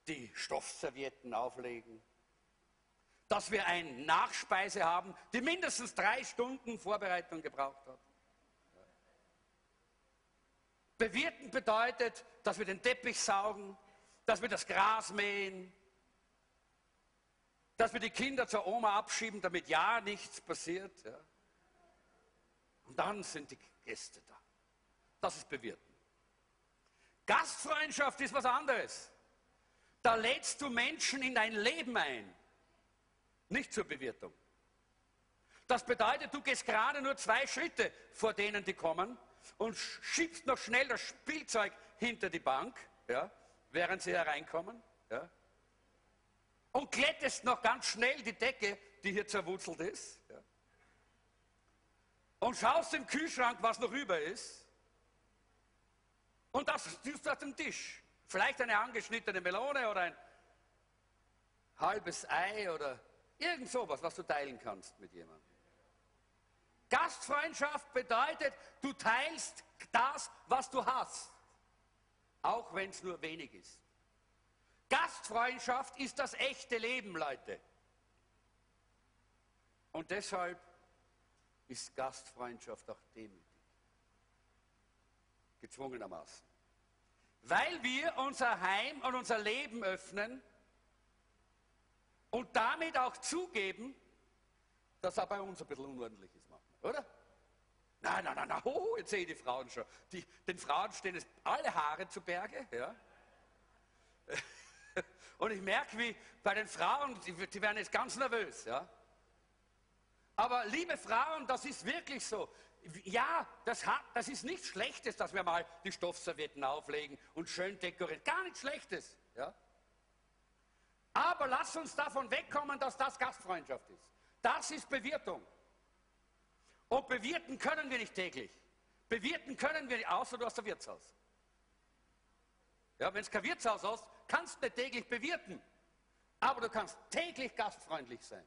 die Stoffservietten auflegen, dass wir eine Nachspeise haben, die mindestens drei Stunden Vorbereitung gebraucht hat. Bewirten bedeutet, dass wir den Teppich saugen, dass wir das Gras mähen, dass wir die Kinder zur Oma abschieben, damit ja nichts passiert. Ja. Und dann sind die Gäste da. Das ist Bewirten. Gastfreundschaft ist was anderes. Da lädst du Menschen in dein Leben ein, nicht zur Bewirtung. Das bedeutet, du gehst gerade nur zwei Schritte vor denen, die kommen und schiebst noch schnell das Spielzeug hinter die Bank, ja, während sie hereinkommen. Ja, und glättest noch ganz schnell die Decke, die hier zerwurzelt ist. Ja, und schaust im Kühlschrank, was noch über ist. Und das tust du auf den Tisch. Vielleicht eine angeschnittene Melone oder ein halbes Ei oder irgend sowas, was du teilen kannst mit jemandem. Gastfreundschaft bedeutet, du teilst das, was du hast, auch wenn es nur wenig ist. Gastfreundschaft ist das echte Leben, Leute. Und deshalb ist Gastfreundschaft auch demütig. Gezwungenermaßen. Weil wir unser Heim und unser Leben öffnen und damit auch zugeben, dass er bei uns ein bisschen unordentlich ist oder? Nein, nein, nein, nein, oh, jetzt sehe ich die Frauen schon. Die, den Frauen stehen es alle Haare zu Berge, ja. Und ich merke, wie bei den Frauen, die, die werden jetzt ganz nervös, ja. Aber liebe Frauen, das ist wirklich so. Ja, das, hat, das ist nichts Schlechtes, dass wir mal die Stoffservietten auflegen und schön dekorieren. Gar nichts Schlechtes. Ja? Aber lass uns davon wegkommen, dass das Gastfreundschaft ist. Das ist Bewirtung. Und bewirten können wir nicht täglich. Bewirten können wir nicht, außer du hast ein Wirtshaus. Ja, wenn es kein Wirtshaus hast, kannst du nicht täglich bewirten. Aber du kannst täglich gastfreundlich sein.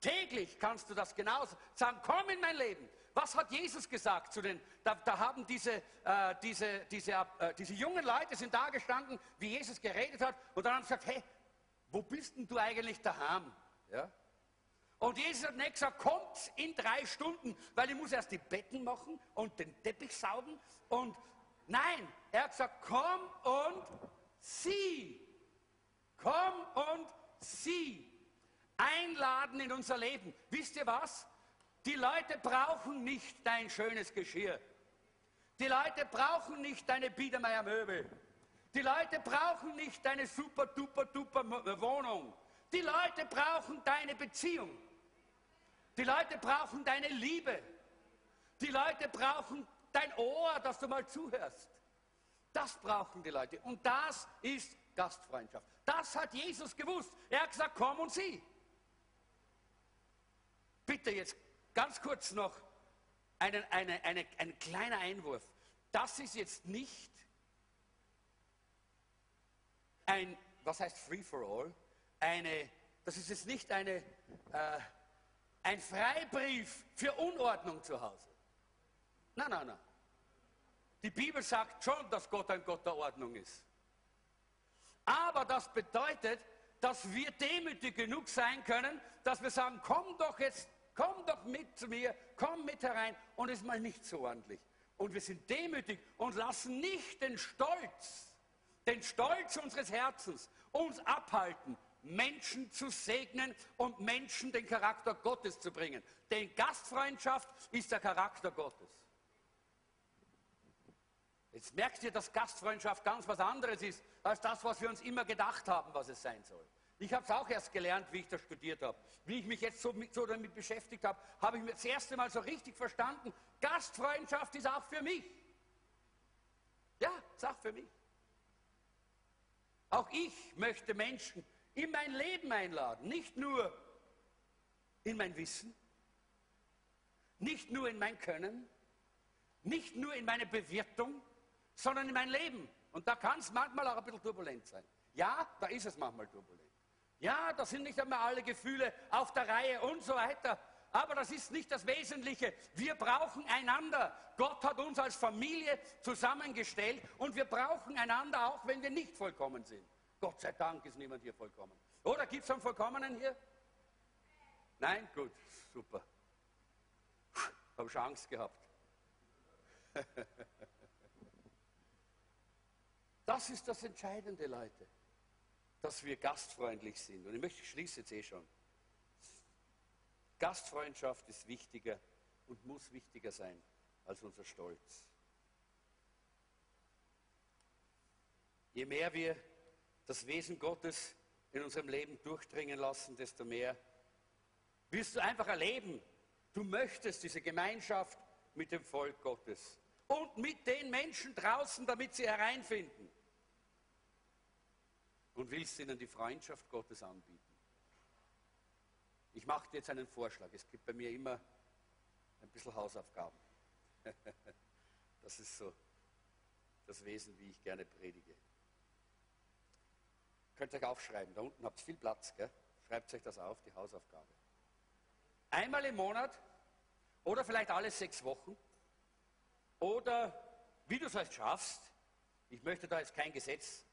Täglich kannst du das genauso sagen, komm in mein Leben. Was hat Jesus gesagt zu den, da, da haben diese, äh, diese, diese, äh, diese jungen Leute sind da gestanden, wie Jesus geredet hat, und dann haben sie gesagt, hey, wo bist denn du eigentlich daheim? Ja? Und Jesus hat nicht gesagt, kommt in drei Stunden, weil ich muss erst die Betten machen und den Teppich saugen. Und nein, er hat gesagt, komm und sieh. Komm und sieh einladen in unser Leben. Wisst ihr was? Die Leute brauchen nicht dein schönes Geschirr. Die Leute brauchen nicht deine Biedermeier Möbel. Die Leute brauchen nicht deine super duper duper Wohnung. Die Leute brauchen deine Beziehung. Die Leute brauchen deine Liebe. Die Leute brauchen dein Ohr, dass du mal zuhörst. Das brauchen die Leute. Und das ist Gastfreundschaft. Das hat Jesus gewusst. Er hat gesagt, komm und sieh. Bitte jetzt ganz kurz noch einen, eine, eine, ein kleiner Einwurf. Das ist jetzt nicht ein, was heißt Free for All? Eine, das ist jetzt nicht eine, äh, ein Freibrief für Unordnung zu Hause. Nein, nein, nein. Die Bibel sagt schon, dass Gott ein Gott der Ordnung ist. Aber das bedeutet, dass wir demütig genug sein können, dass wir sagen, komm doch jetzt, komm doch mit zu mir, komm mit herein und es ist mal nicht so ordentlich. Und wir sind demütig und lassen nicht den Stolz, den Stolz unseres Herzens uns abhalten, Menschen zu segnen und Menschen den Charakter Gottes zu bringen. Denn Gastfreundschaft ist der Charakter Gottes. Jetzt merkt ihr, dass Gastfreundschaft ganz was anderes ist, als das, was wir uns immer gedacht haben, was es sein soll. Ich habe es auch erst gelernt, wie ich das studiert habe. Wie ich mich jetzt so, mit, so damit beschäftigt habe, habe ich mir das erste Mal so richtig verstanden, Gastfreundschaft ist auch für mich. Ja, ist auch für mich. Auch ich möchte Menschen in mein Leben einladen, nicht nur in mein Wissen, nicht nur in mein Können, nicht nur in meine Bewirtung, sondern in mein Leben. Und da kann es manchmal auch ein bisschen turbulent sein. Ja, da ist es manchmal turbulent. Ja, da sind nicht einmal alle Gefühle auf der Reihe und so weiter. Aber das ist nicht das Wesentliche. Wir brauchen einander. Gott hat uns als Familie zusammengestellt und wir brauchen einander, auch wenn wir nicht vollkommen sind. Gott sei Dank ist niemand hier vollkommen. Oder gibt es einen Vollkommenen hier? Nein? Gut, super. Habe schon Angst gehabt. Das ist das Entscheidende, Leute, dass wir gastfreundlich sind. Und ich möchte, ich schließe jetzt eh schon. Gastfreundschaft ist wichtiger und muss wichtiger sein als unser Stolz. Je mehr wir das Wesen Gottes in unserem Leben durchdringen lassen, desto mehr wirst du einfach erleben, du möchtest diese Gemeinschaft mit dem Volk Gottes und mit den Menschen draußen, damit sie hereinfinden und willst ihnen die Freundschaft Gottes anbieten. Ich mache dir jetzt einen Vorschlag. Es gibt bei mir immer ein bisschen Hausaufgaben. Das ist so das Wesen, wie ich gerne predige. Könnt ihr euch aufschreiben. Da unten habt ihr viel Platz. Gell? Schreibt euch das auf, die Hausaufgabe. Einmal im Monat oder vielleicht alle sechs Wochen oder wie du es halt schaffst. Ich möchte da jetzt kein Gesetz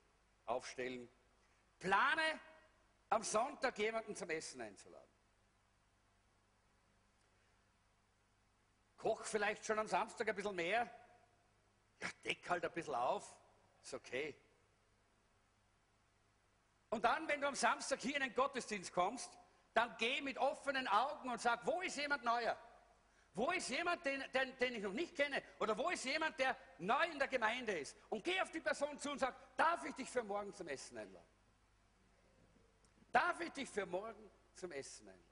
aufstellen. Plane am Sonntag jemanden zum Essen einzuladen. Koch vielleicht schon am Samstag ein bisschen mehr. Ja, deck halt ein bisschen auf. Ist okay. Und dann, wenn du am Samstag hier in den Gottesdienst kommst, dann geh mit offenen Augen und sag, wo ist jemand neuer? Wo ist jemand, den, den, den, ich noch nicht kenne? Oder wo ist jemand, der neu in der Gemeinde ist? Und geh auf die Person zu und sag, darf ich dich für morgen zum Essen einladen? Darf ich dich für morgen zum Essen einladen?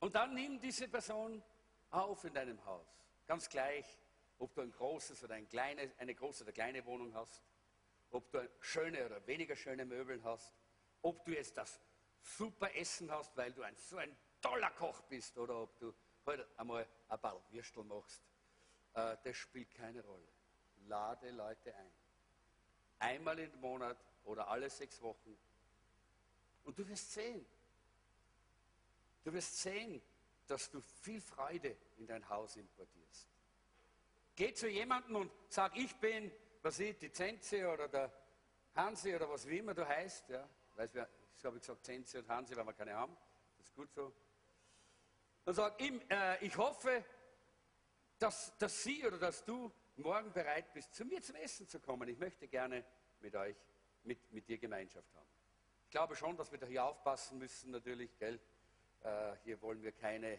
Und dann nimm diese Person auf in deinem Haus. Ganz gleich, ob du ein großes oder ein kleines, eine große oder kleine Wohnung hast, ob du schöne oder weniger schöne Möbel hast, ob du jetzt das super Essen hast, weil du ein, so ein toller Koch bist, oder ob du heute einmal ein paar Würstel machst. Äh, das spielt keine Rolle. Lade Leute ein einmal im Monat oder alle sechs Wochen. Und du wirst sehen, du wirst sehen, dass du viel Freude in dein Haus importierst. Geh zu jemandem und sag, ich bin, was ich, die Zenze oder der Hansi oder was wie immer du heißt. Ja, weiß wer, ich habe gesagt Zenze und Hansi, weil wir keine haben. Das ist gut so. Dann sag, ich, äh, ich hoffe, dass, dass Sie oder dass du morgen bereit bist, zu mir zum Essen zu kommen. Ich möchte gerne mit euch, mit, mit dir Gemeinschaft haben. Ich glaube schon, dass wir da hier aufpassen müssen, natürlich, gell? Äh, hier wollen wir keine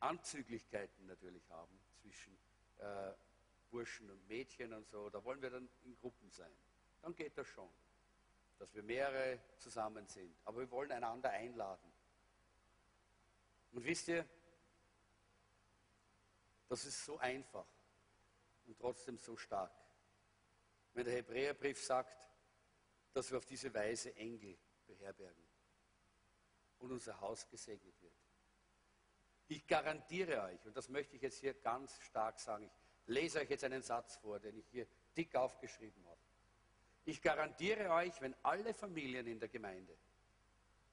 Anzüglichkeiten natürlich haben zwischen äh, Burschen und Mädchen und so. Da wollen wir dann in Gruppen sein. Dann geht das schon, dass wir mehrere zusammen sind. Aber wir wollen einander einladen. Und wisst ihr, Das ist so einfach und trotzdem so stark. Wenn der Hebräerbrief sagt, dass wir auf diese Weise Engel beherbergen und unser Haus gesegnet wird. Ich garantiere euch, und das möchte ich jetzt hier ganz stark sagen, ich lese euch jetzt einen Satz vor, den ich hier dick aufgeschrieben habe. Ich garantiere euch, wenn alle Familien in der Gemeinde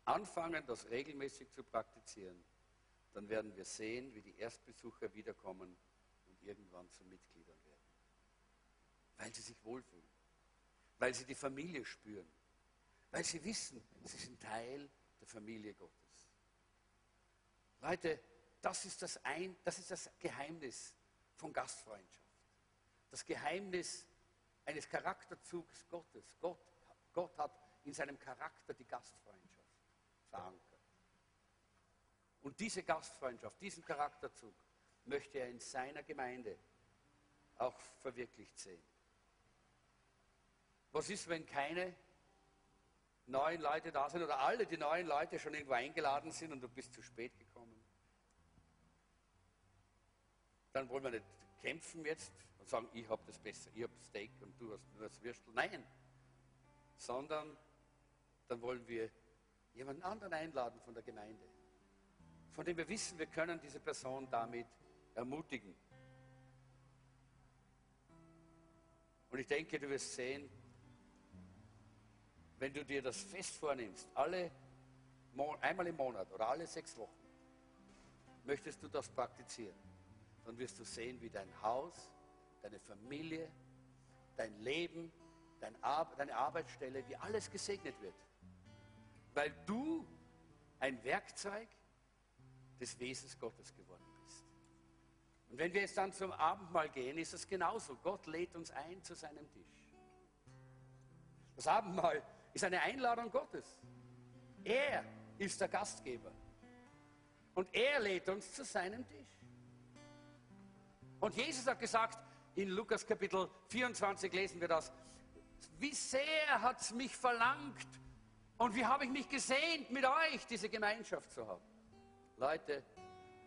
anfangen, das regelmäßig zu praktizieren, dann werden wir sehen, wie die Erstbesucher wiederkommen und irgendwann zu Mitgliedern werden. Weil sie sich wohlfühlen weil sie die Familie spüren, weil sie wissen, sie sind Teil der Familie Gottes. Leute, das ist das, ein, das, ist das Geheimnis von Gastfreundschaft. Das Geheimnis eines Charakterzugs Gottes. Gott, Gott hat in seinem Charakter die Gastfreundschaft verankert. Und diese Gastfreundschaft, diesen Charakterzug möchte er in seiner Gemeinde auch verwirklicht sehen. Was ist, wenn keine neuen Leute da sind oder alle die neuen Leute schon irgendwo eingeladen sind und du bist zu spät gekommen? Dann wollen wir nicht kämpfen jetzt und sagen, ich habe das besser, ich habe Steak und du hast nur das Würstel. Nein, sondern dann wollen wir jemanden anderen einladen von der Gemeinde, von dem wir wissen, wir können diese Person damit ermutigen. Und ich denke, du wirst sehen, wenn du dir das fest vornimmst, alle, einmal im Monat oder alle sechs Wochen, möchtest du das praktizieren, dann wirst du sehen, wie dein Haus, deine Familie, dein Leben, dein Ar deine Arbeitsstelle, wie alles gesegnet wird. Weil du ein Werkzeug des Wesens Gottes geworden bist. Und wenn wir jetzt dann zum Abendmahl gehen, ist es genauso. Gott lädt uns ein zu seinem Tisch. Das Abendmahl ist eine Einladung Gottes. Er ist der Gastgeber. Und er lädt uns zu seinem Tisch. Und Jesus hat gesagt, in Lukas Kapitel 24 lesen wir das, wie sehr hat es mich verlangt und wie habe ich mich gesehnt, mit euch diese Gemeinschaft zu haben. Leute,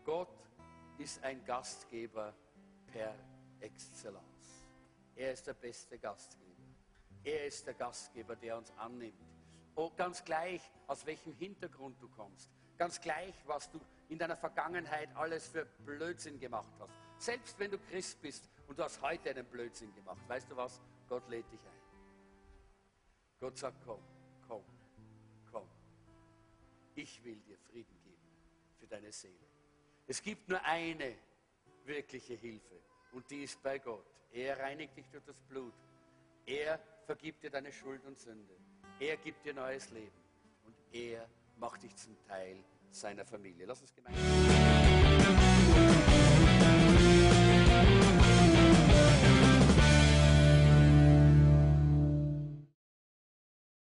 Gott ist ein Gastgeber per Exzellenz. Er ist der beste Gastgeber. Er ist der Gastgeber, der uns annimmt. Oh, ganz gleich, aus welchem Hintergrund du kommst. Ganz gleich, was du in deiner Vergangenheit alles für Blödsinn gemacht hast. Selbst wenn du Christ bist und du hast heute einen Blödsinn gemacht. Weißt du was? Gott lädt dich ein. Gott sagt, komm, komm, komm. Ich will dir Frieden geben für deine Seele. Es gibt nur eine wirkliche Hilfe und die ist bei Gott. Er reinigt dich durch das Blut. Er vergibt dir deine Schuld und Sünde. Er gibt dir neues Leben und er macht dich zum Teil seiner Familie. Lass uns gemeinsam.